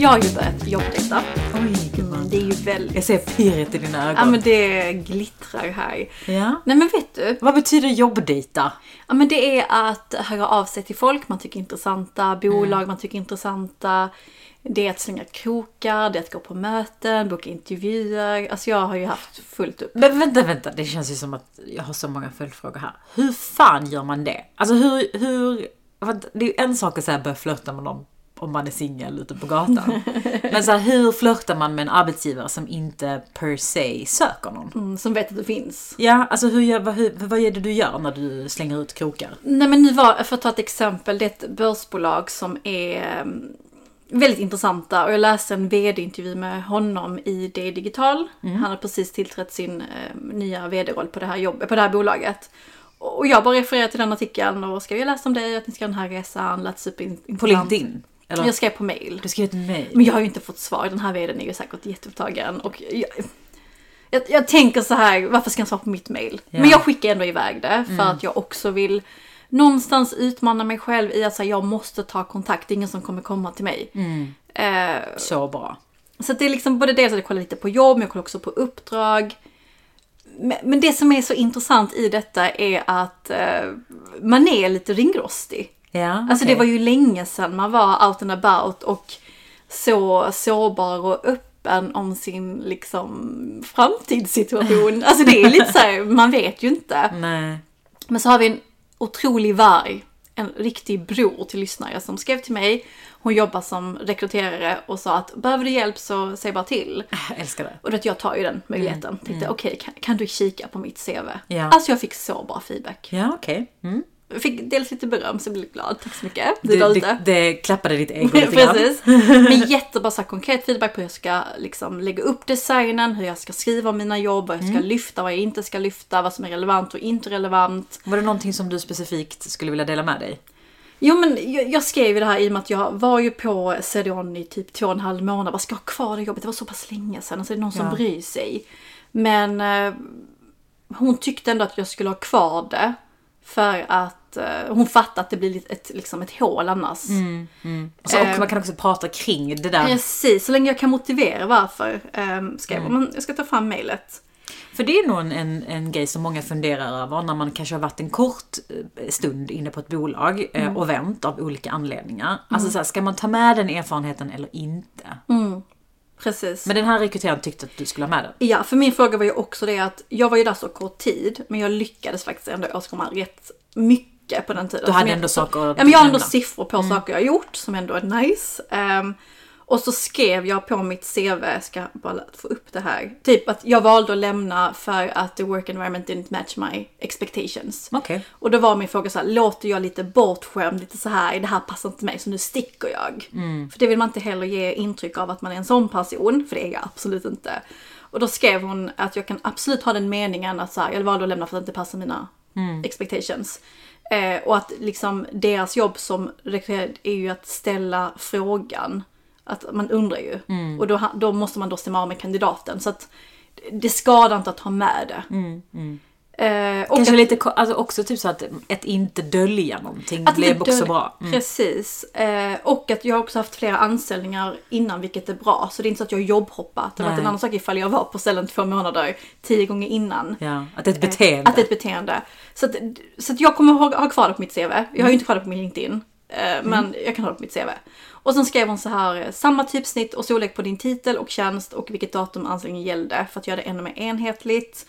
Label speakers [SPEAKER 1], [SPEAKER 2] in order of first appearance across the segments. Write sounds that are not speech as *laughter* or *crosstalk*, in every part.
[SPEAKER 1] Jag har ju börjat jobbdejta.
[SPEAKER 2] Oj, gumman.
[SPEAKER 1] Det är ju väldigt...
[SPEAKER 2] Jag ser pirret i dina ögon.
[SPEAKER 1] Ja men det glittrar här.
[SPEAKER 2] Ja.
[SPEAKER 1] Nej men vet du?
[SPEAKER 2] Vad betyder jobbdejta?
[SPEAKER 1] Ja men det är att höra av sig till folk man tycker är intressanta, bolag man tycker är intressanta. Det är att slänga krokar, det är att gå på möten, boka intervjuer. Alltså jag har ju haft fullt upp.
[SPEAKER 2] Men vänta, vänta. Det känns ju som att jag har så många följdfrågor här. Hur fan gör man det? Alltså hur... hur det är ju en sak att säga börja flörta med någon om man är singel ute på gatan. *laughs* Men så här, hur flörtar man med en arbetsgivare som inte per se söker någon?
[SPEAKER 1] Mm, som vet att det finns.
[SPEAKER 2] Ja, alltså hur, gör- vad, hur, vad är det du gör när du slänger ut krokar?
[SPEAKER 1] Nej men nu var, för att ta ett exempel, det är ett börsbolag som är mm, väldigt intressanta och jag läste en vd-intervju med honom i D Digital. Han har precis tillträtt sin eh, nya vd-roll på det här jobbet, på det här bolaget. Och jag bara refererar till den artikeln och skrev jag läste om dig, att ni ska den här resan, lät superintressant.
[SPEAKER 2] På LinkedIn? Eller?
[SPEAKER 1] Jag skrev på mail.
[SPEAKER 2] Du skrev ett mejl?
[SPEAKER 1] Men jag har ju inte fått svar. Den här vdn är ju säkert jätteupptagen. Och jag, jag, jag tänker så här, varför ska han svara på mitt mail?
[SPEAKER 2] Ja.
[SPEAKER 1] Men jag skickar ändå iväg det för att jag också vill någonstans utmana mig själv i att säga jag måste ta kontakt. Det är ingen som kommer komma till mig. Eh,
[SPEAKER 2] Så bra.
[SPEAKER 1] så det är liksom både det att jag kollar lite på jobb, men jag kollar också på uppdrag. Men, men det som är så intressant i detta är att eh, man är lite ringrostig.
[SPEAKER 2] Ja,
[SPEAKER 1] Alltså
[SPEAKER 2] okej.
[SPEAKER 1] det var ju länge sedan man var out and about och så sårbar och öppen om sin liksom framtidssituation. *laughs* Alltså det är lite så här, man vet ju inte.
[SPEAKER 2] Nej.
[SPEAKER 1] Men så har vi en otrolig varg, en riktig bror till lyssnare som skrev till mig. Hon jobbar som rekryterare och sa att behöver du hjälp så säg bara till.
[SPEAKER 2] Jag *laughs* älskar det.
[SPEAKER 1] Och att jag tar ju den möjligheten. Tänkte okej, kan, kan du kika på mitt CV?
[SPEAKER 2] Ja.
[SPEAKER 1] Alltså jag fick så bra feedback.
[SPEAKER 2] Ja, okej. Mm.
[SPEAKER 1] Jag fick dels lite beröm så jag blev glad. Tack så mycket. Du
[SPEAKER 2] Det,
[SPEAKER 1] där
[SPEAKER 2] det, det klappade ditt ego *laughs* lite.
[SPEAKER 1] Precis. *laughs* Men jättebra så här, konkret feedback på hur jag ska liksom, lägga upp designen, hur jag ska skriva om mina jobb, vad jag ska lyfta, vad jag inte ska lyfta, vad som är relevant och inte relevant.
[SPEAKER 2] Var det någonting som du specifikt skulle vilja dela med dig?
[SPEAKER 1] Jo men jag, jag skrev ju det här i och med att jag var ju på CDON i typ två och en halv månad. Vad ska jag ha kvar det jobbet? Det var så pass länge sedan. Alltså det är någon som
[SPEAKER 2] Ja.
[SPEAKER 1] bryr sig. Men eh, hon tyckte ändå att jag skulle ha kvar det. För att eh, hon fattade att det blir ett, liksom ett hål annars.
[SPEAKER 2] Och, så, och
[SPEAKER 1] Eh,
[SPEAKER 2] man kan också prata kring det där.
[SPEAKER 1] Precis, så länge jag kan motivera varför. Um, skrev hon. Men jag ska ta fram mejlet.
[SPEAKER 2] För det är nog en, en, en grej som många funderar över när man kanske har varit en kort eh, stund inne på ett bolag eh, och vänt av olika anledningar. Alltså så här, ska man ta med den erfarenheten eller inte?
[SPEAKER 1] Precis.
[SPEAKER 2] Men den här rekryteraren tyckte att du skulle ha med den.
[SPEAKER 1] Ja, för min fråga var ju också det att jag var ju där så kort tid, men jag lyckades faktiskt ändå åstadkomma rätt mycket på den tiden.
[SPEAKER 2] Du hade ändå saker
[SPEAKER 1] Ja, men jag har ändå siffror på saker jag har gjort som ändå är nice. Ehm, och så skrev jag på mitt CV, ska bara få upp det här, typ att jag valde att lämna för att the work environment didn't match my expectations.
[SPEAKER 2] Okej.
[SPEAKER 1] Och då var min fråga så här, låter jag lite bortskämd, lite så här, det här passar inte mig så nu sticker jag. För det vill man inte heller ge intryck av att man är en sån person, för det är jag absolut inte. Och då skrev hon att jag kan absolut ha den meningen att så här, jag valde att lämna för att det inte passar mina expectations. Eh, och att liksom deras jobb som rekryterare är ju att ställa frågan. Att man undrar ju. Och då, då måste man då stämma av med kandidaten. Så att det skadar inte att ha med det. Eh,
[SPEAKER 2] Kanske
[SPEAKER 1] att-
[SPEAKER 2] lite, alltså också typ så att ett inte dölja någonting
[SPEAKER 1] Att
[SPEAKER 2] blev också bra. Mm.
[SPEAKER 1] Precis. Eh, och att jag har också haft flera anställningar innan vilket är bra. Så det är inte så att jag jobbhoppat. Det
[SPEAKER 2] Nej.
[SPEAKER 1] en annan sak ifall jag var på ställen två månader tio gånger innan.
[SPEAKER 2] Ja, att det är ett beteende.
[SPEAKER 1] Att det är ett beteende. Så att, så att jag kommer ha, ha kvar det på mitt CV. Jag har ju inte kvar det på min LinkedIn. Eh, Men jag kan ha det på mitt CV. Och sen skrev hon så här, eh, samma typsnitt och storlek på din titel och tjänst och vilket datum anställningen gällde för att göra det ännu mer enhetligt.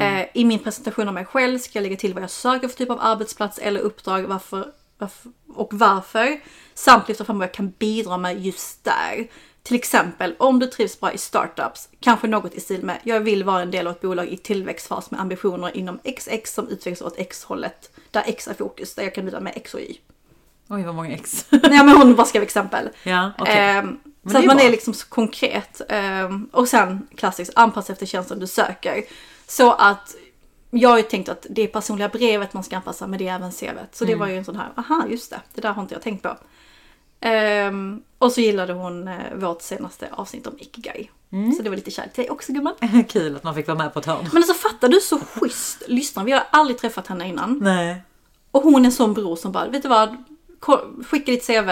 [SPEAKER 1] Eh, I min presentation av mig själv ska jag lägga till vad jag söker för typ av arbetsplats eller uppdrag varför, varför, och varför. Samt lyfta fram vad jag kan bidra med just där. Till exempel om du trivs bra i startups, kanske något i stil med jag vill vara en del av ett bolag i tillväxtfas med ambitioner inom XX som utvecklas åt X-hållet. Där X är fokus, där jag kan bidra med X och Y.
[SPEAKER 2] Oj, vad många ex. *laughs*
[SPEAKER 1] Nej men hon bara skrev exempel.
[SPEAKER 2] ja.
[SPEAKER 1] Ehm,
[SPEAKER 2] Men
[SPEAKER 1] så
[SPEAKER 2] det
[SPEAKER 1] att man
[SPEAKER 2] bra.
[SPEAKER 1] är liksom så konkret. Ehm, och sen klassiskt, anpassa efter tjänsten du söker. Så att jag har ju tänkt att det personliga brevet man ska anpassa men det är även CVt. Så det
[SPEAKER 2] Mm.
[SPEAKER 1] var ju en sån här, aha just det, det där har inte jag tänkt på. Ehm, och så gillade hon eh, vårt senaste avsnitt om Ikigai.
[SPEAKER 2] Mm.
[SPEAKER 1] Så det var lite kärlek till dig också gumman. *laughs*
[SPEAKER 2] Kul att man fick vara med på ett hörn.
[SPEAKER 1] Men alltså fattar du så schysst lyssnare, vi har aldrig träffat henne innan.
[SPEAKER 2] Nej.
[SPEAKER 1] Och hon är en sån bror som bara, vet du vad? Skicka ditt CV,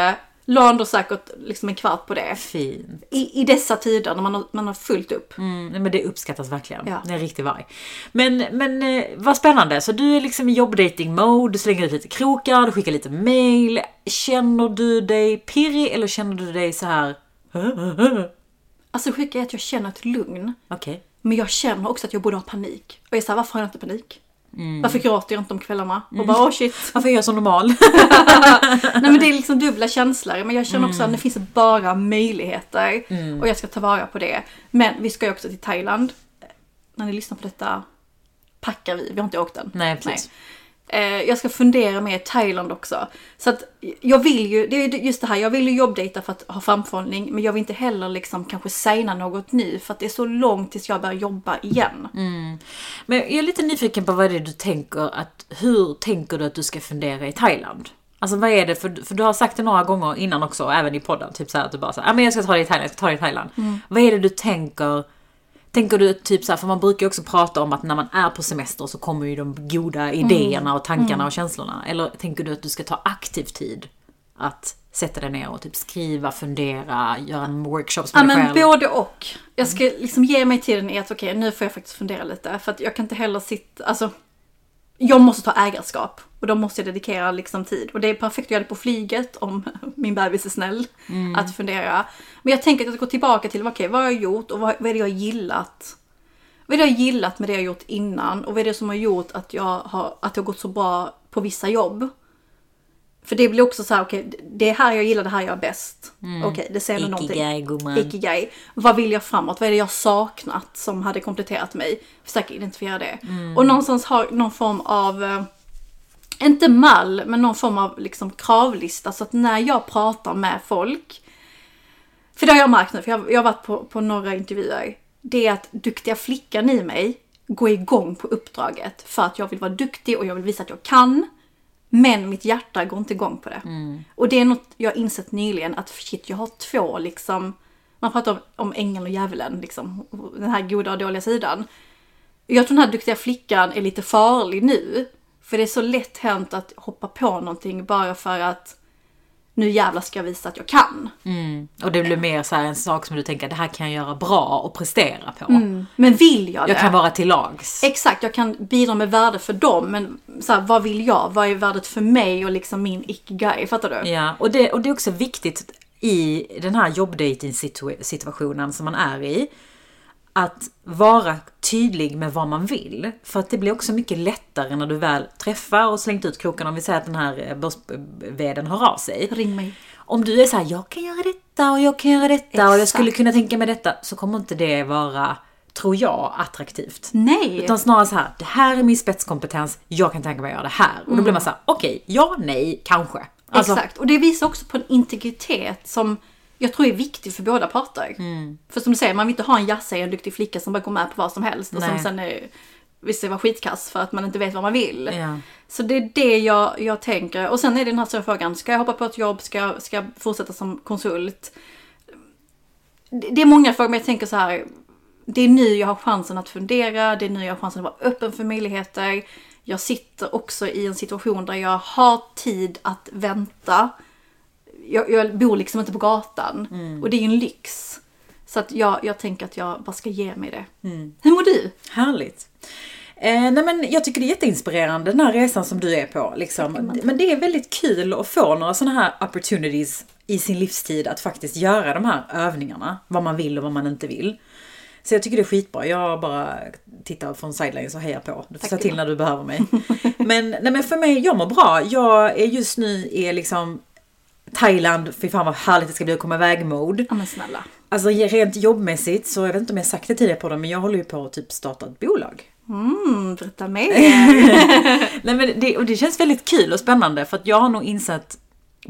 [SPEAKER 1] La ändå säkert liksom en kvart på det.
[SPEAKER 2] Fint.
[SPEAKER 1] I, i dessa tider när man har, man har fullt upp.
[SPEAKER 2] Mm, men det uppskattas verkligen.
[SPEAKER 1] Ja.
[SPEAKER 2] Det är en riktig varg. Men, men eh, vad spännande. Så du är liksom i jobbdating-mode, du slänger ut lite krokar, du skickar lite mail. Känner du dig pirrig eller känner du dig så här? *laughs*
[SPEAKER 1] Alltså sjuka är att jag känner ett lugn.
[SPEAKER 2] Okej.
[SPEAKER 1] Men jag känner också att jag borde ha panik. Och jag är såhär, varför har jag inte panik?
[SPEAKER 2] Mm.
[SPEAKER 1] Varför gråter jag inte om kvällarna? Och bara, åh shit. *laughs*
[SPEAKER 2] Varför är jag så normal? *laughs*
[SPEAKER 1] Nej men det är liksom dubbla känslor. Men jag känner också
[SPEAKER 2] Mm.
[SPEAKER 1] att det finns bara möjligheter. Och jag ska ta vara på det. Men vi ska ju också till Thailand. När ni lyssnar på detta packar vi. Vi har inte åkt än.
[SPEAKER 2] Nej, precis.
[SPEAKER 1] Eh, Jag ska fundera med Thailand också. Så att jag vill ju, det är ju just det här, jag vill ju jobbdejta för att ha framförhållning. Men jag vill inte heller liksom kanske signa något nu. För att det är så långt tills jag börjar jobba igen.
[SPEAKER 2] Men jag är lite nyfiken på vad det är du tänker att, hur tänker du att du ska fundera i Thailand? Alltså vad är det, för, för du har sagt det några gånger innan också, även i podden, typ så här att du bara säger, ah, men jag ska ta det i Thailand, jag ska ta det i Thailand. Vad är det du tänker, tänker du typ så här, för man brukar ju också prata om att när man är på semester så kommer ju de goda idéerna och tankarna och känslorna. Eller tänker du att du ska ta aktiv tid att sätta dig ner och typ skriva, fundera, göra en workshops med
[SPEAKER 1] Ja
[SPEAKER 2] dig
[SPEAKER 1] men
[SPEAKER 2] själv?
[SPEAKER 1] både och. Jag ska liksom ge mig tiden i att okej nu får jag faktiskt fundera lite. För att jag kan inte heller sitta, alltså. Jag måste ta ägarskap. Och då måste jag dedikera liksom tid. Och det är perfekt att göra det på flyget om *laughs* min bebis är snäll. Att fundera. Men jag tänker att jag ska gå tillbaka till okej vad har jag gjort och vad, vad är det jag har gillat. Vad är det jag gillat med det jag gjort innan och vad är det som har gjort att jag har, att det har gått så bra på vissa jobb. För det blir också så här, okej det är här jag gillar, det här jag är bäst. Okej, det säger nog någonting.
[SPEAKER 2] Ikigai gumman.
[SPEAKER 1] Ikigai. Vad vill jag framåt? Vad är det jag saknat som hade kompletterat mig? Försöka identifiera det. Och någonstans ha någon form av, eh, inte mall, men någon form av liksom kravlista. Så att när jag pratar med folk, för det har jag märkt nu, för jag, jag har varit på, på några intervjuer. Det är att duktiga flickan i mig går igång på uppdraget för att jag vill vara duktig och jag vill visa att jag kan. Men mitt hjärta går inte igång på det. Och det är något jag insett nyligen att shit, jag har två liksom. Man pratar om, om ängeln och djävulen, liksom. Den här goda och dåliga sidan. Jag tror den här duktiga flickan är lite farlig nu. För det är så lätt hänt att hoppa på någonting bara för att nu jävlar ska jag visa att jag kan.
[SPEAKER 2] Och det blir mer så en sak som du tänker, det här kan jag göra bra och prestera på.
[SPEAKER 1] Men vill jag det?
[SPEAKER 2] Jag kan vara till lags.
[SPEAKER 1] Exakt, jag kan bidra med värde för dem. Men så här, vad vill jag? Vad är värdet för mig och liksom min ikigai? Fattar du?
[SPEAKER 2] Ja, och det, och det är också viktigt i den här jobbdating-situationen som man är i. Att vara tydlig med vad man vill. För att det blir också mycket lättare när du väl träffar och slängt ut kroken. Om vi säger att den här börsveden hör av sig.
[SPEAKER 1] Ring mig.
[SPEAKER 2] Om du är så här, jag kan göra detta och jag kan göra detta och jag
[SPEAKER 1] Exakt.
[SPEAKER 2] skulle kunna tänka mig detta. Så kommer inte det vara, tror jag, attraktivt.
[SPEAKER 1] Nej!
[SPEAKER 2] Utan snarare så här, det här är min spetskompetens, jag kan tänka mig att göra det här. Och då blir man så här, okej, ja, nej, kanske. Alltså,
[SPEAKER 1] Exakt, och det visar också på en integritet som jag tror är viktig för båda parter.
[SPEAKER 2] Mm.
[SPEAKER 1] För som du säger, man vill inte ha en jazzare, en duktig flicka som bara går med på vad som helst och som sen är, visst det var skitkass för att man inte vet vad man vill.
[SPEAKER 2] Ja.
[SPEAKER 1] Så det är det jag, jag tänker. Och sen är det den här stora frågan, ska jag hoppa på ett jobb, ska jag, ska jag fortsätta som konsult? Det, det är många frågor, men jag tänker så här. Det är nu jag har chansen att fundera, det är nu jag har chansen att vara öppen för möjligheter. Jag sitter också i en situation där jag har tid att vänta. Jag, jag bor liksom inte på gatan. Och det är ju en lyx. Så att jag, jag tänker att jag bara ska ge mig det. Hur mår du?
[SPEAKER 2] Härligt. Eh, nej men jag tycker det är jätteinspirerande den här resan som du är på. Liksom. Men det är väldigt kul att få några sådana här opportunities i sin livstid att faktiskt göra de här övningarna. Vad man vill och vad man inte vill. Så jag tycker det är skitbra. Jag bara tittar från sidelines och hejar på. Du får
[SPEAKER 1] Tack
[SPEAKER 2] säga till när du behöver mig. *laughs* men, nej men för mig, jag mår bra. Jag är just nu i liksom Thailand, fy fan vad härligt det ska bli att komma iväg-mode.
[SPEAKER 1] Ja men snälla.
[SPEAKER 2] Alltså rent jobbmässigt så, jag vet inte om jag sagt det tidigare på det, men jag håller ju på att typ starta ett bolag.
[SPEAKER 1] Mm, berätta mer. *laughs*
[SPEAKER 2] Nej, men det, och det känns väldigt kul och spännande för att jag har nog insett,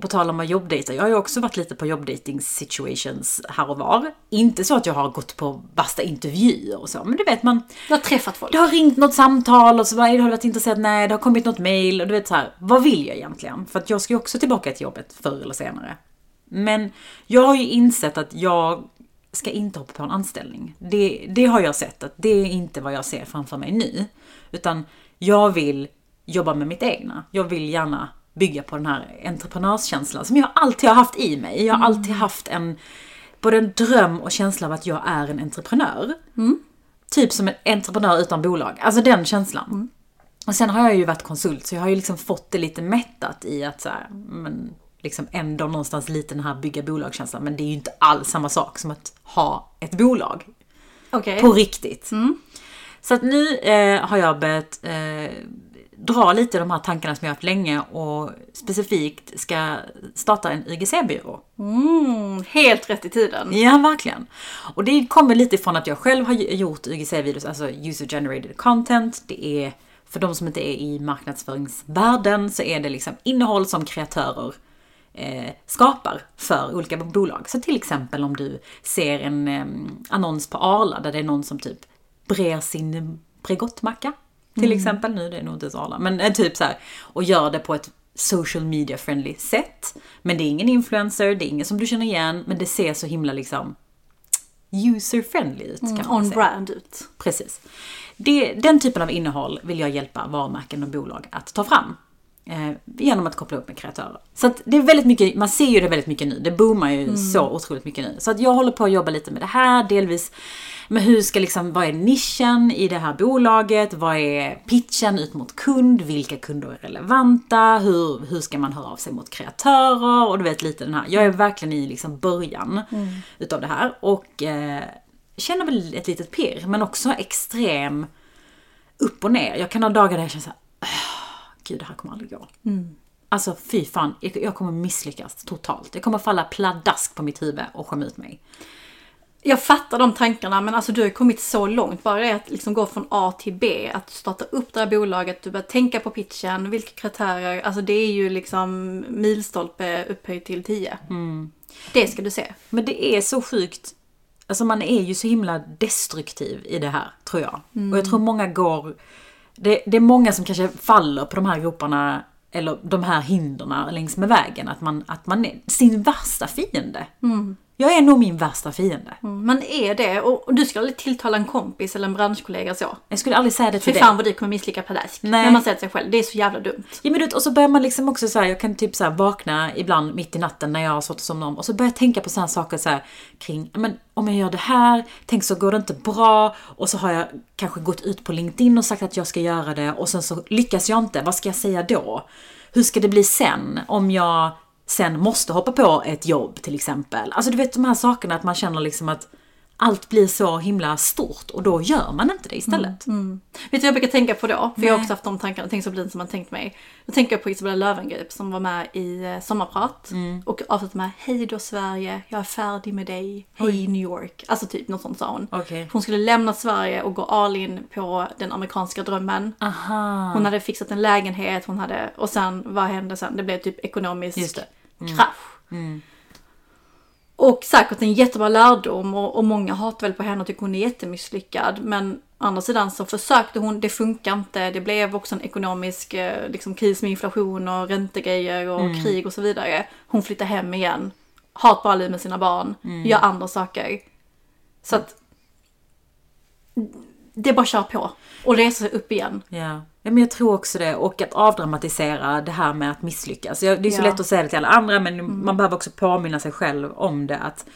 [SPEAKER 2] på tal om att jobbdejta, jag har ju också varit lite på jobbdating situations här och var. Inte så att jag har gått på basta intervjuer och så, men du vet man,
[SPEAKER 1] Du har träffat folk.
[SPEAKER 2] det har ringt något samtal och så bara, har du varit intresserad? Nej, det har kommit något mail och du vet så här, vad vill jag egentligen? För att jag ska ju också tillbaka till jobbet förr eller senare. Men jag har ju insett att jag ska inte hoppa på en anställning. Det, det har jag sett att det är inte vad jag ser framför mig nu. Utan jag vill jobba med mitt egna. Jag vill gärna bygga på den här entreprenörskänslan som jag alltid har haft i mig. Jag har alltid haft en, både en dröm och känsla av att jag är en entreprenör. Typ som en entreprenör utan bolag. Alltså den känslan. Och sen har jag ju varit konsult så jag har ju liksom fått det lite mättat i att så här, men liksom ändå någonstans lite den här bygga bolag-känslan. Men det är ju inte alls samma sak som att ha ett bolag.
[SPEAKER 1] Okej.
[SPEAKER 2] På riktigt. Så att nu eh, har jag börjat eh, dra lite de här tankarna som jag har haft länge och specifikt ska starta en YGC-byrå.
[SPEAKER 1] Mm, helt rätt i tiden.
[SPEAKER 2] Ja, verkligen. Och det kommer lite ifrån att jag själv har gjort YGC-videos, alltså user generated content. Det är, för de som inte är i marknadsföringsvärlden, så är det liksom innehåll som kreatörer eh, skapar för olika bolag. Så till exempel om du ser en eh, annons på Arla där det är någon som typ brer sin Bregottmacka. Till exempel, nu det är nog inte så Arla, men eh, typ så här. Och gör det på ett social media friendly sätt. Men det är ingen influencer, det är ingen som du känner igen, men det ser så himla liksom user friendly ut kan man
[SPEAKER 1] On
[SPEAKER 2] säga.
[SPEAKER 1] brand ut.
[SPEAKER 2] Precis. Det, den typen av innehåll vill jag hjälpa varumärken och bolag att ta fram. Eh, genom att koppla upp med kreatörer. Så att det är väldigt mycket, man ser ju det väldigt mycket nu. Det boomar ju så otroligt mycket nu. Så att jag håller på att jobba lite med det här, delvis med hur ska liksom, vad är nischen i det här bolaget? Vad är pitchen ut mot kund? Vilka kunder är relevanta? Hur, hur ska man höra av sig mot kreatörer? Och du vet lite den här, jag är verkligen i liksom början utav det här. Och eh, känner väl ett litet pirr, men också extrem upp och ner. Jag kan ha dagar där jag känner såhär, gud det här kommer aldrig gå. Alltså fy fan, jag, kommer misslyckas totalt. Jag kommer falla pladask på mitt huvud och skämma ut mig.
[SPEAKER 1] Jag fattar de tankarna men alltså du har ju kommit så långt. Bara det att liksom gå från A till B. Att starta upp det här bolaget, du börjar tänka på pitchen, vilka kriterier. Alltså det är ju liksom milstolpe upphöjt till 10. Det ska du se.
[SPEAKER 2] Men det är så sjukt. Alltså man är ju så himla destruktiv i det här, tror jag. Och jag tror många går... Det, det är många som kanske faller på de här groparna, eller de här hindren längs med vägen. Att man, att man är sin värsta fiende. Mm. Jag är nog min värsta fiende.
[SPEAKER 1] Mm, Man är det och du ska aldrig tilltala en kompis eller en branschkollega så.
[SPEAKER 2] Jag skulle aldrig säga det
[SPEAKER 1] Fy
[SPEAKER 2] till dig.
[SPEAKER 1] fan vad du kommer misslyckas pladask.
[SPEAKER 2] Nej.
[SPEAKER 1] När man säger till sig själv. Det är så jävla dumt.
[SPEAKER 2] Ja men du och så börjar man liksom också så här, jag kan typ så här vakna ibland mitt i natten när jag har svårt att somna om och så börjar jag tänka på sådana saker så här kring, men om jag gör det här, tänk så går det inte bra och så har jag kanske gått ut på LinkedIn och sagt att jag ska göra det och sen så lyckas jag inte, vad ska jag säga då? Hur ska det bli sen om jag sen måste hoppa på ett jobb till exempel? Alltså du vet de här sakerna att man känner liksom att allt blir så himla stort och då gör man inte det istället.
[SPEAKER 1] Vet du vad jag brukar tänka på då? För jag har
[SPEAKER 2] Nej.
[SPEAKER 1] också haft de tankarna, tänkt så blint som man tänkt mig. Då tänker jag på Isabella Löwengrip som var med i eh, Sommarprat.
[SPEAKER 2] Mm.
[SPEAKER 1] Och avslutade med Hej då Sverige, jag är färdig med dig. Hej New York. Alltså typ något sånt sa hon.
[SPEAKER 2] Okej.
[SPEAKER 1] Hon skulle lämna Sverige och gå all in på den amerikanska drömmen.
[SPEAKER 2] Aha.
[SPEAKER 1] Hon hade fixat en lägenhet, hon hade, och sen vad hände sen? Det blev typ ekonomisk
[SPEAKER 2] Mm.
[SPEAKER 1] krasch. Och säkert en jättebra lärdom och, och många hatar väl på henne och tycker hon är jättemisslyckad. Men å andra sidan så försökte hon, det funkar inte. Det blev också en ekonomisk eh, liksom, kris med inflation och räntegrejer och
[SPEAKER 2] Mm.
[SPEAKER 1] krig och så vidare. Hon flyttar hem igen, har ett bra liv med sina barn,
[SPEAKER 2] Mm.
[SPEAKER 1] gör andra saker. Så att det är bara att köra på och resa sig upp igen.
[SPEAKER 2] Ja. Men jag tror också det. Och att avdramatisera det här med att misslyckas. Det är så
[SPEAKER 1] Ja. Mm.
[SPEAKER 2] lätt att säga det till alla andra men man behöver också påminna sig själv om det. att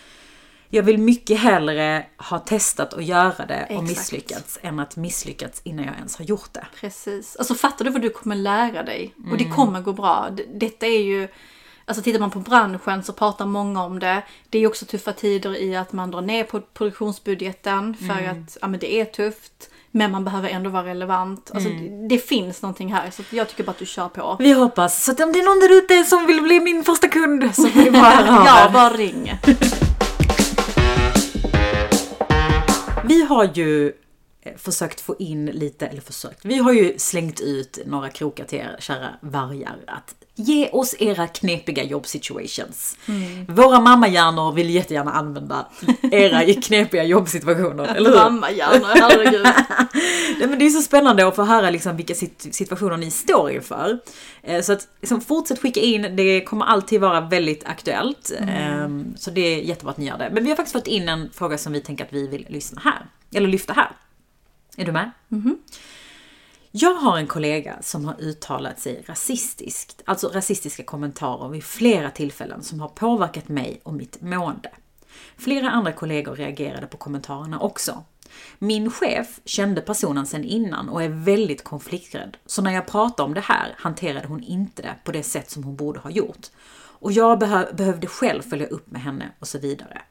[SPEAKER 2] Jag vill mycket hellre ha testat att göra det och
[SPEAKER 1] Exakt.
[SPEAKER 2] misslyckats än att misslyckats innan jag ens har gjort det.
[SPEAKER 1] Precis. Alltså fattar du vad du kommer lära dig? Och
[SPEAKER 2] Mm.
[SPEAKER 1] det kommer gå bra. Detta är ju... Alltså tittar man på branschen så pratar många om det. Det är också tuffa tider i att man drar ner på produktionsbudgeten för
[SPEAKER 2] Mm.
[SPEAKER 1] att ja, men det är tufft. Men man behöver ändå vara relevant. Alltså
[SPEAKER 2] Mm.
[SPEAKER 1] det, det finns någonting här så jag tycker bara att du kör på.
[SPEAKER 2] Vi hoppas. Så att om det är någon där ute som vill bli min första kund så får ni bara *laughs* höra
[SPEAKER 1] ja, bara ring.
[SPEAKER 2] Vi har ju försökt få in lite, eller försökt, vi har ju slängt ut några krokar till er kära vargar att ge oss era knepiga jobbsituations. Våra mammahjärnor vill jättegärna använda era knepiga jobbsituationer, eller hur?
[SPEAKER 1] Mamma gärna, herregud. *laughs*
[SPEAKER 2] Nej, men det är så spännande att få höra liksom vilka sit- situationer ni står inför. Eh, Så att liksom, fortsätt skicka in, det kommer alltid vara väldigt aktuellt. Ehm, Så det är jättebra att ni gör det. Men vi har faktiskt fått in en fråga som vi tänker att vi vill lyssna här. Eller lyfta här. Är du med? Jag har en kollega som har uttalat sig rasistiskt, alltså rasistiska kommentarer vid flera tillfällen som har påverkat mig och mitt mående. Flera andra kollegor reagerade på kommentarerna också. Min chef kände personen sedan innan och är väldigt konflikträdd, så när jag pratade om det här hanterade hon inte det på det sätt som hon borde ha gjort. Och jag behö behövde själv följa upp med henne och så vidare.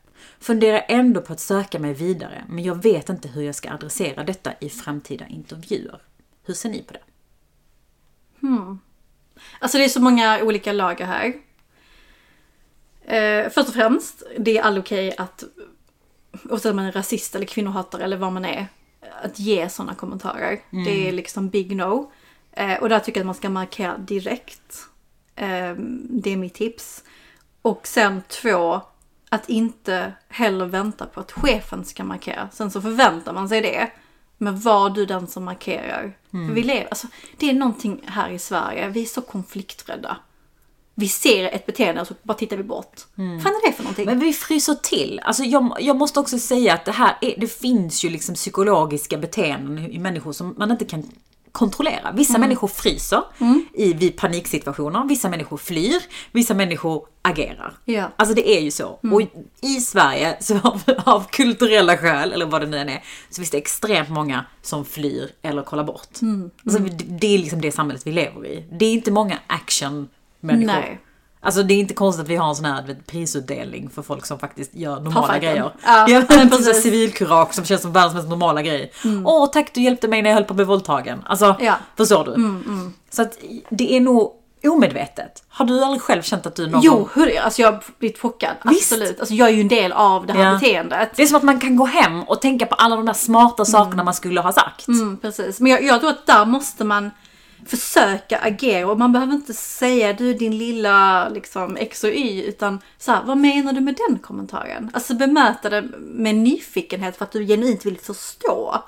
[SPEAKER 2] Funderar ändå på att söka mig vidare, men jag vet inte hur jag ska adressera detta i framtida intervjuer. Hur ser ni på det?
[SPEAKER 1] Alltså det är så många olika lager här. Eh, först och främst, det är aldrig okej att, oavsett om man är rasist eller kvinnohatare eller vad man är, att ge sådana kommentarer. Det är liksom big no. Eh, och där tycker jag att man ska markera direkt. Eh, det är mitt tips. Och sen två, att inte heller vänta på att chefen ska markera. Sen så förväntar man sig det. Men var du den som markerar? För vi lever, alltså, det är någonting här i Sverige, vi är så konflikträdda. Vi ser ett beteende och så bara tittar vi bort. Vad fan är det för någonting?
[SPEAKER 2] Men vi fryser till. Alltså jag, jag måste också säga att det här är, det finns ju liksom psykologiska beteenden i människor som man inte kan kontrollera. Vissa människor fryser i, vid paniksituationer, vissa människor flyr, vissa människor agerar.
[SPEAKER 1] Ja.
[SPEAKER 2] Alltså det är ju så. Och i Sverige, *laughs* så av, av kulturella skäl, eller vad det nu än är, så finns det extremt många som flyr eller kollar bort. Alltså, det, det är liksom det samhället vi lever i. Det är inte många action-människor.
[SPEAKER 1] Nej.
[SPEAKER 2] Alltså det är inte konstigt att vi har en sån här prisutdelning för folk som faktiskt gör normala grejer.
[SPEAKER 1] Ja,
[SPEAKER 2] ja, *laughs*
[SPEAKER 1] precis.
[SPEAKER 2] civilkurage som känns som världens mest normala grej. Åh tack du hjälpte mig när jag höll på att bli våldtagen. Alltså,
[SPEAKER 1] Ja. Mm,
[SPEAKER 2] förstår du? Så att det är nog omedvetet. Har du aldrig själv känt att du någon
[SPEAKER 1] Jo,
[SPEAKER 2] gång...
[SPEAKER 1] hur, alltså jag har blivit chockad.
[SPEAKER 2] Visst.
[SPEAKER 1] Absolut. Alltså jag är ju en del av det här
[SPEAKER 2] Ja.
[SPEAKER 1] beteendet.
[SPEAKER 2] Det är som att man kan gå hem och tänka på alla de där smarta sakerna man skulle ha sagt.
[SPEAKER 1] Mm, precis. Men jag, jag tror att där måste man försöka agera och man behöver inte säga du din lilla liksom X och Y utan så här, vad menar du med den kommentaren? Alltså bemöta det med nyfikenhet för att du genuint vill förstå.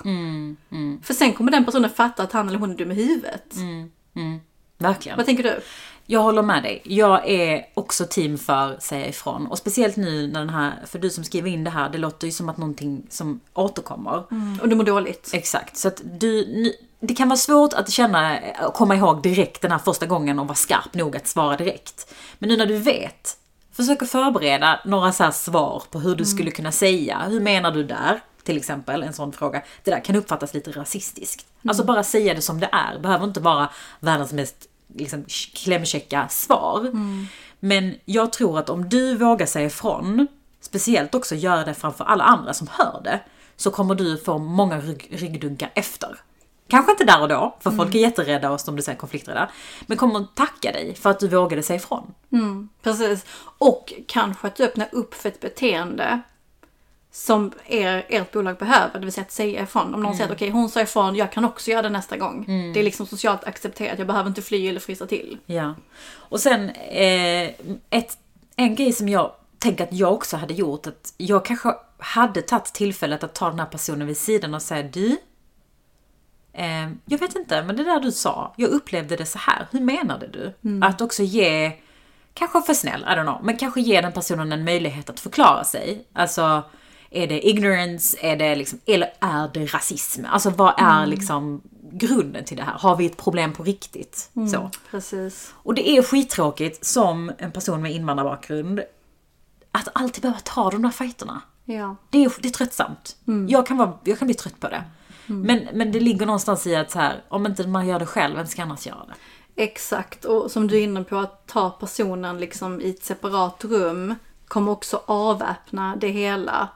[SPEAKER 1] För sen kommer den personen fatta att han eller hon är dum i huvudet.
[SPEAKER 2] Verkligen.
[SPEAKER 1] Vad tänker du?
[SPEAKER 2] Jag håller med dig. Jag är också team för säga ifrån. Och speciellt nu när den här, för du som skriver in det här, det låter ju som att någonting som återkommer.
[SPEAKER 1] Och du mår dåligt.
[SPEAKER 2] Exakt. Så att du, det kan vara svårt att känna, att komma ihåg direkt den här första gången och vara skarp nog att svara direkt. Men nu när du vet, försök att förbereda några så svar på hur du skulle kunna säga. Hur menar du där? Till exempel en sån fråga. Det där kan uppfattas lite rasistiskt. Alltså bara säga det som det är. Behöver inte vara världens mest liksom, klämkäcka svar. Men jag tror att om du vågar säga ifrån, speciellt också göra det framför alla andra som hör det, så kommer du få många rygg, ryggdunkar efter. Kanske inte där och då, för folk är jätterädda och som du säger konflikträdda. Men kommer att tacka dig för att du vågade säga ifrån.
[SPEAKER 1] Precis. Och kanske att du öppnar upp för ett beteende som er, ert bolag behöver, det vill säga att säga ifrån. Om någon säger att okej, hon sa ifrån, jag kan också göra det nästa gång. Det är liksom socialt accepterat, jag behöver inte fly eller frysa till.
[SPEAKER 2] Ja. Och sen eh, ett, en grej som jag tänker att jag också hade gjort, att jag kanske hade tagit tillfället att ta den här personen vid sidan och säga du, eh, jag vet inte, men det där du sa, jag upplevde det så här, hur menade du? Att också ge, kanske för snäll, I don't know, men kanske ge den personen en möjlighet att förklara sig. Alltså, är det ignorance, är det liksom, eller är det rasism? Alltså vad är liksom grunden till det här? Har vi ett problem på riktigt? Så.
[SPEAKER 1] Precis.
[SPEAKER 2] Och det är skittråkigt som en person med invandrarbakgrund att alltid behöva ta de där fighterna.
[SPEAKER 1] Ja.
[SPEAKER 2] Det är, det är tröttsamt. Jag, kan vara, jag kan bli trött på det. Men, men det ligger någonstans i att så här, om inte man gör det själv, vem ska annars göra det?
[SPEAKER 1] Exakt, och som du är inne på att ta personen liksom i ett separat rum kommer också avväpna det hela.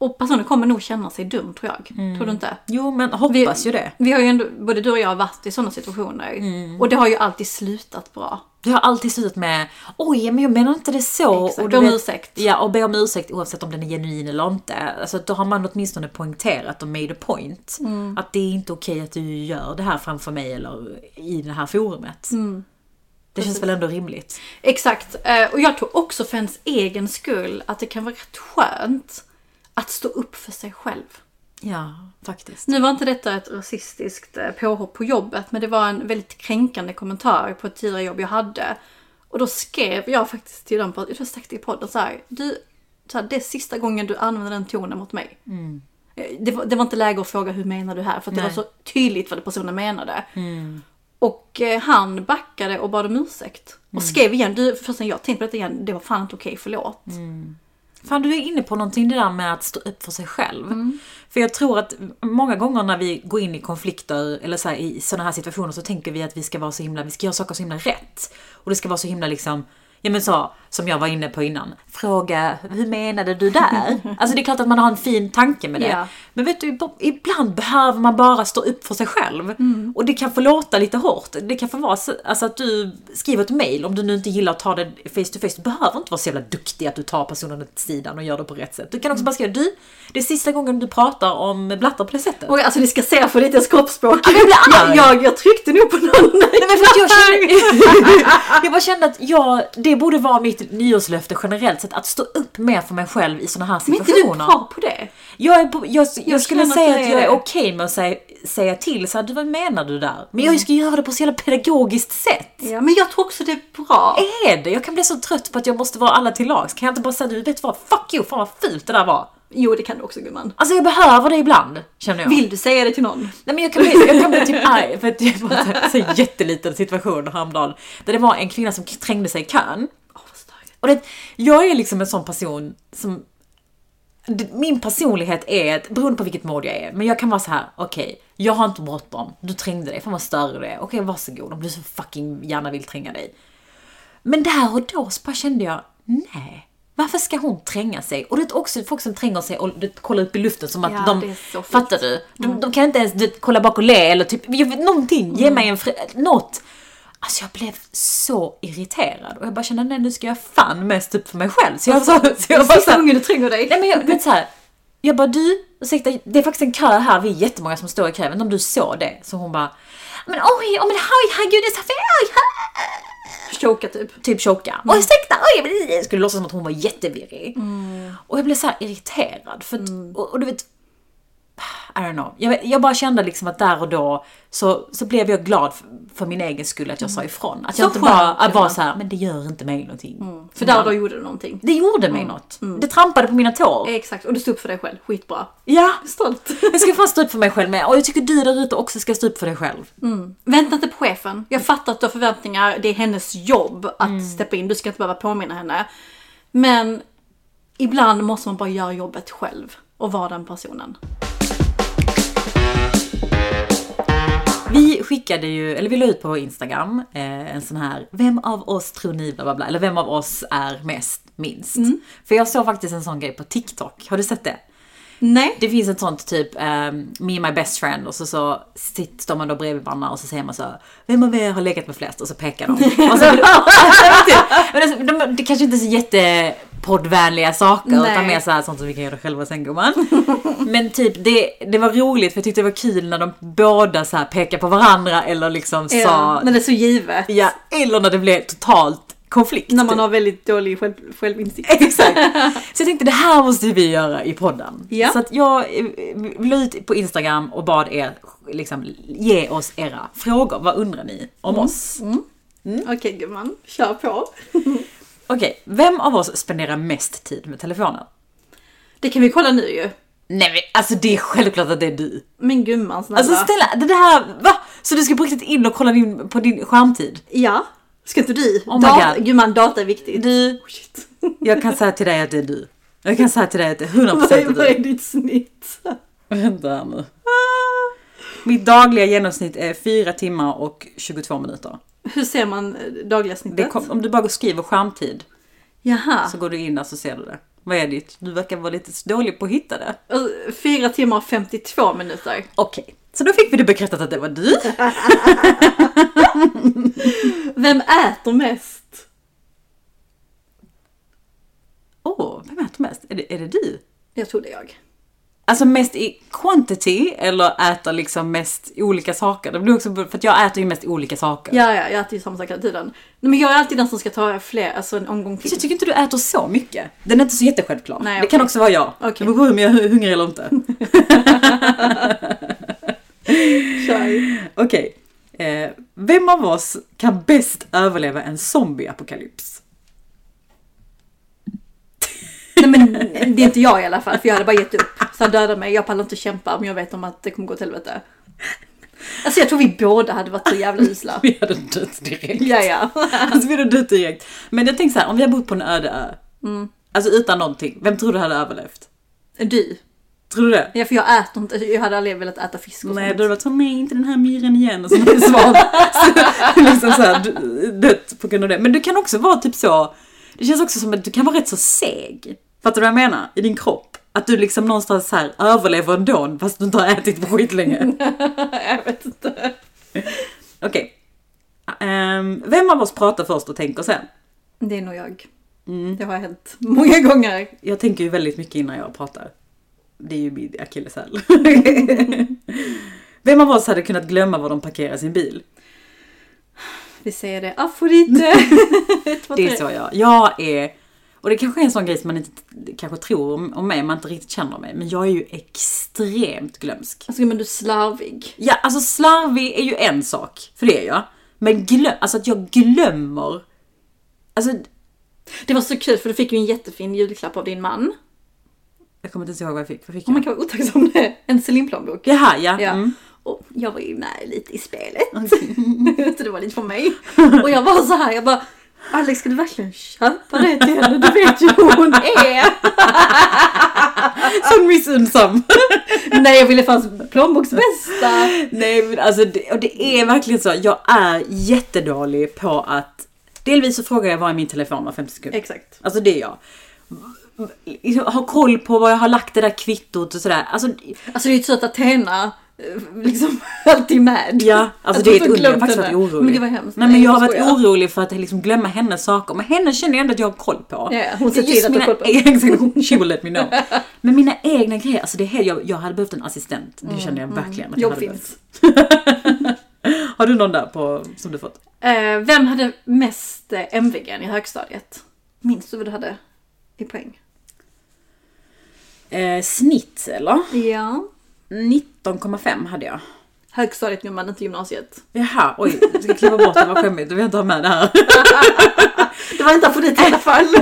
[SPEAKER 1] Och personen kommer nog känna sig dum tror jag. Tror du inte?
[SPEAKER 2] Jo, men hoppas ju det.
[SPEAKER 1] Vi har ju ändå, både du och jag har varit i sådana situationer. Och det har ju alltid slutat bra.
[SPEAKER 2] Det har alltid slutat med oj, men jag menar inte det så.
[SPEAKER 1] Exakt,
[SPEAKER 2] du
[SPEAKER 1] be om ursäkt.
[SPEAKER 2] Ja, och be om ursäkt oavsett om den är genuin eller inte. Alltså, då har man åtminstone poängterat och made a point.
[SPEAKER 1] Mm.
[SPEAKER 2] Att det är inte okej att du gör det här framför mig eller i det här forumet.
[SPEAKER 1] Mm.
[SPEAKER 2] Det känns väl ändå rimligt.
[SPEAKER 1] Exakt. Eh, Och jag tror också för ens egen skull att det kan vara rätt skönt att stå upp för sig själv.
[SPEAKER 2] Ja, faktiskt.
[SPEAKER 1] Nu var inte detta ett rasistiskt eh, påhopp på jobbet, men det var en väldigt kränkande kommentar på ett tidigare jobb jag hade. Och då skrev jag faktiskt till dem, på, jag tror jag sagt det i podden så här, du, så här, det är sista gången du använder den tonen mot mig. Eh, Det var, det var inte läge att fråga hur menar du här? För det var så tydligt vad personen menade. Och eh, han backade och bad om ursäkt. Och skrev igen, du, när jag tänkte på detta igen, det var fan inte okej, förlåt.
[SPEAKER 2] Fan, du är inne på någonting det där med att stå upp för sig själv.
[SPEAKER 1] Mm.
[SPEAKER 2] För jag tror att många gånger när vi går in i konflikter eller så här, i sådana här situationer så tänker vi att vi ska vara så himla, vi ska göra saker så himla rätt. Och det ska vara så himla liksom, ja men så, som jag var inne på innan. Fråga, hur menade du där? alltså det är klart att man har en fin tanke med det.
[SPEAKER 1] Ja.
[SPEAKER 2] Men vet du, ibland behöver man bara stå upp för sig själv.
[SPEAKER 1] Mm.
[SPEAKER 2] Och det kan få låta lite hårt. Det kan få vara så, alltså att du skriver ett mail om du nu inte gillar att ta det face to face. Du behöver inte vara så jävla duktig att du tar personen åt sidan och gör det på rätt sätt. Du kan också bara skriva, du, det är sista gången du pratar om blattar på det sättet.
[SPEAKER 1] Och alltså ni ska se för ditt kroppsspråk.
[SPEAKER 2] jag
[SPEAKER 1] jag, jag, jag tryckte nog på någon.
[SPEAKER 2] Nej men för jag kände, *laughs* jag bara kände att jag, det borde vara mitt nyårslöfte generellt sett, att stå upp mer för mig själv i sådana här
[SPEAKER 1] Men inte
[SPEAKER 2] situationer.
[SPEAKER 1] du bra på det?
[SPEAKER 2] Jag, är på, jag, jag, skulle
[SPEAKER 1] känner att
[SPEAKER 2] säga att
[SPEAKER 1] är
[SPEAKER 2] jag är
[SPEAKER 1] det.
[SPEAKER 2] okej med att säga, säga till, så här, du vad menar du där? Men jag ska göra det på så jävla pedagogiskt sätt.
[SPEAKER 1] Ja, men jag tror också det är bra.
[SPEAKER 2] Är det? Jag kan bli så trött på att jag måste vara alla till lags. Kan jag inte bara säga, du vet vad, fuck you, fan vad fult det där var.
[SPEAKER 1] Jo, det kan du också gumman.
[SPEAKER 2] Alltså jag behöver det ibland, känner jag.
[SPEAKER 1] Vill du säga det till någon?
[SPEAKER 2] Nej men jag kan bli, jag kan bli typ arg för att det var en jätteliten situation häromdagen. Där det var en kvinna som trängde sig i kön.
[SPEAKER 1] Störigt.
[SPEAKER 2] Och det, jag är liksom en sån person som... Min personlighet är, beroende på vilket mod jag är, men jag kan vara så här: okej, jag har inte bråttom, du trängde dig, fan vad större du är, okej varsågod om du så fucking gärna vill tränga dig. Men där och då så bara kände jag, nej. Varför ska hon tränga sig? Och det är också folk som tränger sig och kollar upp i luften som att
[SPEAKER 1] Ja,
[SPEAKER 2] de... fattar du? De, de kan inte ens du kolla bak och le eller typ, jag vet, någonting, ge mig en fri, något. Alltså jag blev så irriterad och jag bara kände nej nu ska jag fan mest upp för mig själv. Så jag, så, så jag bara
[SPEAKER 1] Sista gången du tränger dig.
[SPEAKER 2] Nej men jag vet så här. Jag bara du, ursäkta, det är faktiskt en kö här, vi är jättemånga som står i kö, inte om du såg det? Så hon bara, men oj, oh, men oj, herregud det är så fel,
[SPEAKER 1] Choka typ.
[SPEAKER 2] typ choka. Oj ursäkta, oj, men skulle låtsas som att hon var jättevirrig. Och jag blev så irriterad för att, och, och du vet, I don't know. Jag, jag bara kände liksom att där och då så, så blev jag glad för, för min egen skull att jag sa ifrån. Att jag
[SPEAKER 1] Så
[SPEAKER 2] inte bara att var så här, men det gör inte mig någonting.
[SPEAKER 1] För där och då gjorde du någonting.
[SPEAKER 2] Det gjorde mig något. Det trampade på mina tår.
[SPEAKER 1] Exakt, och du stod upp för dig själv. Skitbra.
[SPEAKER 2] Ja,
[SPEAKER 1] Stolt.
[SPEAKER 2] jag ska fan stå upp för mig själv med. Och jag tycker du där ute också ska stå upp för dig själv.
[SPEAKER 1] Vänta inte på chefen. Jag fattar att du har förväntningar. Det är hennes jobb att
[SPEAKER 2] Mm.
[SPEAKER 1] steppa in. Du ska inte behöva påminna henne. Men ibland måste man bara göra jobbet själv och vara den personen.
[SPEAKER 2] Vi skickade ju, eller vi la ut på Instagram eh, en sån här, vem av oss tror ni bla bla bla, eller vem av oss är mest minst? För jag såg faktiskt en sån grej på TikTok, har du sett det?
[SPEAKER 1] Nej.
[SPEAKER 2] Det finns ett sånt typ, um, me and my best friend och så, så sitter, man då bredvid varandra och så säger man så Vem av er har legat med flest? Och så pekar de. Och så, *laughs* alltså, de, det kanske inte är så jättepoddvänliga saker
[SPEAKER 1] Nej.
[SPEAKER 2] utan mer så här sånt som vi kan göra själva sen gumman. *laughs* Men typ det, det var roligt för jag tyckte det var kul när de båda så här pekar på varandra eller liksom
[SPEAKER 1] Ja,
[SPEAKER 2] sa
[SPEAKER 1] men det är så givet.
[SPEAKER 2] Ja, eller när det blev totalt konflikt.
[SPEAKER 1] När man har väldigt dålig själv, självinsikt. *laughs*
[SPEAKER 2] Exakt. *laughs* Så jag tänkte det här måste vi göra i podden.
[SPEAKER 1] Ja.
[SPEAKER 2] Så att jag eh, la ut på Instagram och bad er liksom, ge oss era frågor. Vad undrar ni om oss?
[SPEAKER 1] Okej gumman, kör på. *laughs*
[SPEAKER 2] Okej, vem av oss spenderar mest tid med telefonen?
[SPEAKER 1] Det kan vi kolla nu ju.
[SPEAKER 2] Nej men alltså det är självklart att det är du.
[SPEAKER 1] Men gumman snälla.
[SPEAKER 2] Alltså snälla, det här, va? Så du ska på riktigt in och kolla din, på din skärmtid?
[SPEAKER 1] Ja. Ska inte du?
[SPEAKER 2] Oh my
[SPEAKER 1] Da-
[SPEAKER 2] God.
[SPEAKER 1] Gumman, data är viktigt.
[SPEAKER 2] Du,
[SPEAKER 1] Oh,
[SPEAKER 2] jag kan säga till dig att det är du. Jag kan säga till dig att det är 100%
[SPEAKER 1] vad, är,
[SPEAKER 2] är
[SPEAKER 1] vad
[SPEAKER 2] du.
[SPEAKER 1] är ditt snitt?
[SPEAKER 2] Vänta här nu. Mitt dagliga genomsnitt är 4 timmar och 22 minuter.
[SPEAKER 1] Hur ser man eh, dagliga snittet?
[SPEAKER 2] kom, om du bara skriver skärmtid
[SPEAKER 1] Jaha.
[SPEAKER 2] så går du in där så ser du det. Vad är ditt? Du verkar vara lite dålig på att hitta det.
[SPEAKER 1] Alltså, Fyra timmar och 52 minuter.
[SPEAKER 2] Okej, så då fick vi det bekräftat att det var du. *laughs*
[SPEAKER 1] Vem äter mest?
[SPEAKER 2] Åh, vem äter mest? Är det, är det du?
[SPEAKER 1] Jag tror det är jag.
[SPEAKER 2] Alltså mest i quantity eller äter liksom mest olika saker? Det blir också för att jag äter ju mest olika saker.
[SPEAKER 1] Ja, ja, jag äter ju samma sak hela tiden. Nej, men jag är alltid den som ska ta fler, alltså en omgång
[SPEAKER 2] Så
[SPEAKER 1] till.
[SPEAKER 2] jag tycker inte du äter så mycket. Den är inte så jättesjälvklar.
[SPEAKER 1] Nej,
[SPEAKER 2] Det kan också vara jag.
[SPEAKER 1] Okej.
[SPEAKER 2] Det beror på om jag är hungrig eller inte. *laughs* *laughs* Okej. Eh, vem av oss kan bäst överleva en zombieapokalyps?
[SPEAKER 1] Nej men *laughs* det är inte jag i alla fall för jag hade bara gett upp. Så han dödade mig. Jag pallar inte kämpa om jag vet om att det kommer gå åt helvete. Alltså jag tror vi båda hade varit så jävla usla.
[SPEAKER 2] Vi hade dött direkt.
[SPEAKER 1] Ja ja.
[SPEAKER 2] Alltså vi hade dött direkt. Men jag tänker så här, om vi hade bott på en öde ö.
[SPEAKER 1] Mm.
[SPEAKER 2] Alltså utan någonting, vem tror du hade överlevt?
[SPEAKER 1] Du.
[SPEAKER 2] Tror du det?
[SPEAKER 1] Ja för jag äter inte, jag hade aldrig velat äta fisk och
[SPEAKER 2] Nej,
[SPEAKER 1] sånt.
[SPEAKER 2] då hade varit så, nej inte den här myren igen och så svan. *laughs* Liksom så här, d- dött på grund av det. Men du kan också vara typ så, det känns också som att du kan vara rätt så seg. Fattar du vad jag menar? I din kropp. Att du liksom någonstans så här överlever ändå fast du inte har ätit på skitlänge. *laughs*
[SPEAKER 1] jag vet inte.
[SPEAKER 2] Okej. Ehm, vem av oss pratar först och tänker sen?
[SPEAKER 1] Det är nog jag.
[SPEAKER 2] Mm.
[SPEAKER 1] Det har hänt många gånger.
[SPEAKER 2] Jag tänker ju väldigt mycket innan jag pratar. Det är ju min akilleshäl. *laughs* Vem av oss hade kunnat glömma var de parkerar sin bil?
[SPEAKER 1] Vi säger det. *laughs* Två,
[SPEAKER 2] Det är så jag. Jag är, och det kanske är en sån grej som man inte kanske tror om, om mig, man inte riktigt känner mig. Men jag är ju extremt glömsk.
[SPEAKER 1] Alltså men du är slarvig.
[SPEAKER 2] Ja, alltså slarvig är ju en sak, för det är jag. Men glöm, alltså att jag glömmer. Alltså,
[SPEAKER 1] Det var så kul för du fick ju en jättefin julklapp av din man.
[SPEAKER 2] Jag kommer inte ens ihåg vad jag fick. Vad fick
[SPEAKER 1] Och man
[SPEAKER 2] jag?
[SPEAKER 1] kan vara otacksam. En Celine-plånbok.
[SPEAKER 2] Jaha, ja.
[SPEAKER 1] Ja.
[SPEAKER 2] Mm.
[SPEAKER 1] Och jag var ju med lite i spelet. *laughs* så det var lite för mig. Och jag var så här, jag bara Alex ska du verkligen köpa det till henne? Du vet ju hur hon är. *laughs*
[SPEAKER 2] Så missunnsam. *laughs*
[SPEAKER 1] Nej jag ville fanns plånboks bästa.
[SPEAKER 2] Nej men alltså, det, och det är verkligen så. Jag är jättedålig på att... Delvis så frågar jag vad är min telefon var 50 sekunder.
[SPEAKER 1] Exakt.
[SPEAKER 2] Alltså det är jag. Liksom, Ha koll på vad jag har lagt det där kvittot och sådär. Alltså,
[SPEAKER 1] Alltså det är ju så att Athena eh, liksom *laughs* alltid med.
[SPEAKER 2] ja, alltså
[SPEAKER 1] Att
[SPEAKER 2] det är ett under. Jag har faktiskt varit orolig.
[SPEAKER 1] Men gud vad hemskt.
[SPEAKER 2] Nej men jag har varit orolig för att liksom glömma hennes saker. Men henne känner jag ändå att jag har koll på.
[SPEAKER 1] Ja, hon ser
[SPEAKER 2] Det
[SPEAKER 1] till att du har koll på. *laughs*
[SPEAKER 2] Exakt, she will let me know. *laughs* Men mina egna grejer, alltså det är helt, jag, jag hade behövt en assistent. Det känner jag verkligen att jag
[SPEAKER 1] Jobb
[SPEAKER 2] hade
[SPEAKER 1] finns.
[SPEAKER 2] Har du någon där på, som du fått?
[SPEAKER 1] Eh, vem hade mest eh, MVG i högstadiet? Minns du vad du hade i poäng?
[SPEAKER 2] Eh, snitt eller?
[SPEAKER 1] Ja.
[SPEAKER 2] 19,5 hade jag.
[SPEAKER 1] Högstadiet gumman, inte gymnasiet.
[SPEAKER 2] Jaha, oj, jag ska kliva bort det, vad skämmigt. Du vill inte ha med det här. *laughs*
[SPEAKER 1] Det var inte Afrodite i alla fall. *laughs*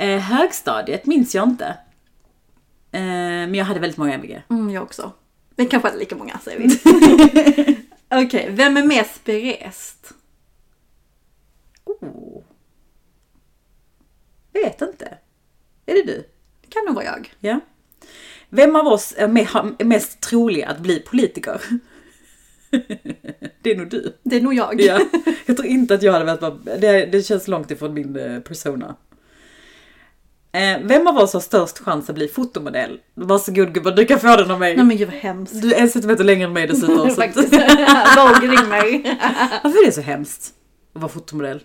[SPEAKER 2] Eh, högstadiet minns jag inte. Eh, men jag hade väldigt många MVG.
[SPEAKER 1] Mm, jag också. Men kanske inte lika många säger vi. *laughs* Okej, vem är mest berest?
[SPEAKER 2] Oh. Vet inte. Är det du?
[SPEAKER 1] Kan nog vara jag.
[SPEAKER 2] Ja. Vem av oss är, mest trolig att bli politiker? *laughs* det är nog du.
[SPEAKER 1] Det är nog jag.
[SPEAKER 2] Ja. Jag tror inte att jag hade varit det, det känns långt ifrån min eh, persona. Eh, vem av oss har störst chans att bli fotomodell? Varsågod gubben, du kan få den av mig.
[SPEAKER 1] Nej men gud vad hemskt.
[SPEAKER 2] Du är en centimeter längre än mig *laughs* dessutom.
[SPEAKER 1] Faktiskt. *laughs* Våg ring mig.
[SPEAKER 2] varför är det så hemskt att vara fotomodell?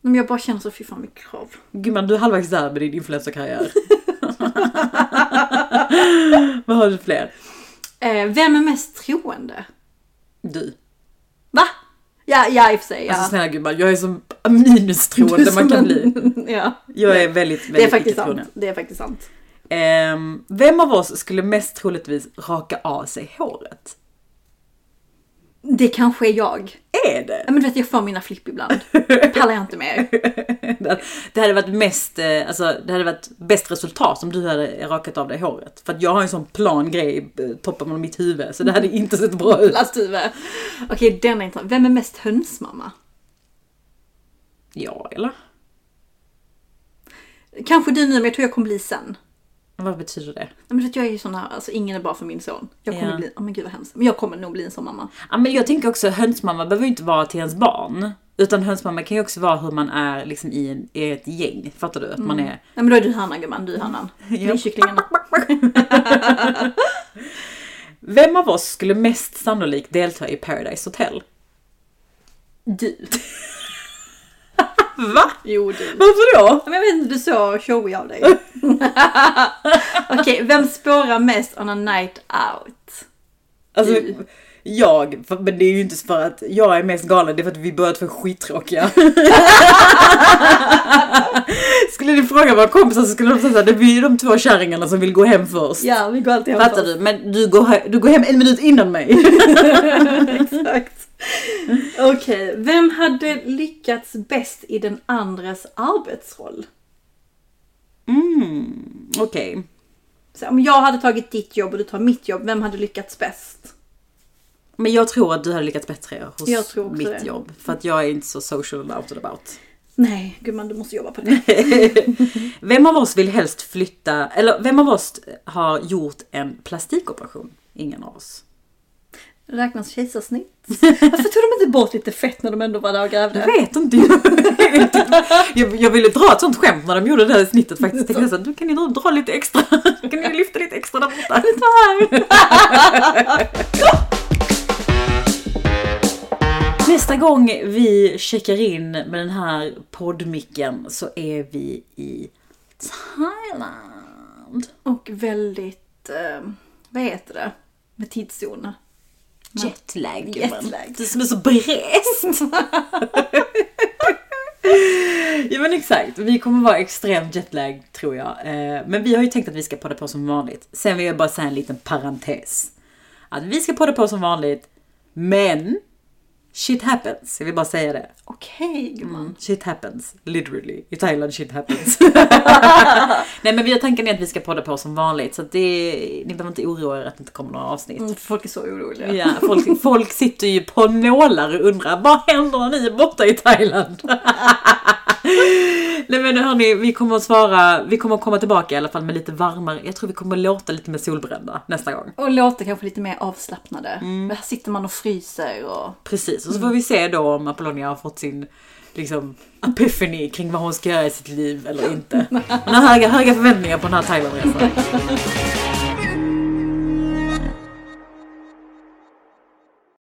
[SPEAKER 1] Men jag bara känner så fy fan mycket krav.
[SPEAKER 2] Gumman, du är halvvägs där med din influencerkarriär. *laughs* Vad har du fler?
[SPEAKER 1] Eh, vem är mest troende?
[SPEAKER 2] Du.
[SPEAKER 1] Va? Ja, ja i och för sig. Ja.
[SPEAKER 2] Alltså snälla gumman, jag är så minustroende man kan bli. *laughs*
[SPEAKER 1] ja.
[SPEAKER 2] Jag är väldigt, väldigt
[SPEAKER 1] Det är faktiskt sant. Det är faktiskt sant.
[SPEAKER 2] Ehm, vem av oss skulle mest troligtvis raka av sig håret?
[SPEAKER 1] Det kanske är jag.
[SPEAKER 2] Är det?
[SPEAKER 1] Ja, men du vet jag får mina flipp ibland. Pallar jag inte mer.
[SPEAKER 2] Det hade varit mest, eh, alltså det hade varit bäst resultat om du hade rakat av dig håret. För att jag har en sån plan grej i eh, toppen av mitt huvud så det hade inte sett bra ut.
[SPEAKER 1] Plasthuvud. Okej, den är intressant. Vem är mest hönsmamma?
[SPEAKER 2] Ja, eller?
[SPEAKER 1] Kanske du nu, men jag tror jag kommer bli sen.
[SPEAKER 2] Vad betyder det?
[SPEAKER 1] Men vet, jag är ju sån här, alltså ingen är bra för min son. Jag kommer
[SPEAKER 2] Ja.
[SPEAKER 1] bli, oh men gud vad hemskt. Men jag kommer nog bli en sån mamma.
[SPEAKER 2] Ja, men jag tänker också hönsmamma behöver ju inte vara till ens barn. Utan hönsmamma kan ju också vara hur man är liksom i, en, i ett gäng. Fattar du? Att man är...
[SPEAKER 1] Nej men då är du Hanna gumman, du är Hannan. *laughs* Bli kycklingen. *laughs*
[SPEAKER 2] Vem av oss skulle mest sannolikt delta i Paradise Hotel?
[SPEAKER 1] Du. *laughs*
[SPEAKER 2] Va?
[SPEAKER 1] Jo du.
[SPEAKER 2] Varför då?
[SPEAKER 1] Men jag vet inte, du är så showig av dig. *laughs* Okej, vem spårar mest on a night out?
[SPEAKER 2] Alltså,
[SPEAKER 1] Du.
[SPEAKER 2] jag, för- men det är ju inte för att jag är mest galen, det är för att vi båda två är skittråkiga. *laughs* skulle du fråga våra kompisar så skulle de säga såhär, det ju de två kärringarna som vill gå hem först.
[SPEAKER 1] Ja, vi går alltid hem
[SPEAKER 2] Fattar du? Men du går, du går hem en minut innan mig. *laughs*
[SPEAKER 1] Exakt. *laughs* Okej, vem hade lyckats bäst i den andres arbetsroll?
[SPEAKER 2] Mm, okej.
[SPEAKER 1] Så om jag hade tagit ditt jobb och du tar mitt jobb, vem hade lyckats bäst?
[SPEAKER 2] Men jag tror att du hade lyckats bättre hos mitt
[SPEAKER 1] det.
[SPEAKER 2] jobb. För att jag är inte så social and out and about.
[SPEAKER 1] Nej, gumman du måste jobba på det. *laughs*
[SPEAKER 2] Vem av oss vill helst flytta, eller vem av oss har gjort en plastikoperation? Ingen av oss.
[SPEAKER 1] Räknas kejsarsnitt? *laughs* Varför tog de inte bort lite fett när de ändå var där och grävde?
[SPEAKER 2] Jag vet inte. jag, *laughs* jag ville dra ett sånt skämt när de gjorde det här snittet faktiskt. Tänkte jag här, då kan ni dra, lite extra. *laughs* kan ni lyfta lite extra där borta? Nästa gång vi checkar in med den här poddmicken så är vi i Thailand.
[SPEAKER 1] Och väldigt, eh, vad heter det? Med tidszoner.
[SPEAKER 2] Jetlag gumman.
[SPEAKER 1] Jetlag.
[SPEAKER 2] Du som är så bräst. ja men exakt, vi kommer vara extremt jetlag tror jag. Eh, Men vi har ju tänkt att vi ska podda på som vanligt. Sen vill jag bara säga en liten parentes. Att vi ska podda på som vanligt, men shit happens. Jag vill bara säga det.
[SPEAKER 1] Okej gumman.
[SPEAKER 2] Shit happens, literally. I Thailand shit happens. *laughs* Nej men vi har tanken är att vi ska podda på som vanligt så att det, ni behöver inte oroa er att det inte kommer några avsnitt.
[SPEAKER 1] Mm, folk är så oroliga.
[SPEAKER 2] Ja, folk, folk sitter ju på nålar och undrar vad händer när ni är borta i Thailand? *laughs* Nej men hörni, vi kommer att svara, vi kommer att komma tillbaka i alla fall med lite varmare, jag tror vi kommer att låta lite mer solbrända nästa gång.
[SPEAKER 1] Och låter kanske lite mer avslappnade. Men här sitter man och fryser och...
[SPEAKER 2] Precis, och så får vi se då om Apollonia har fått sin liksom epiphany kring vad hon ska göra i sitt liv eller inte. *laughs* Hon har höga, höga förväntningar på den här Thailandresan. *laughs*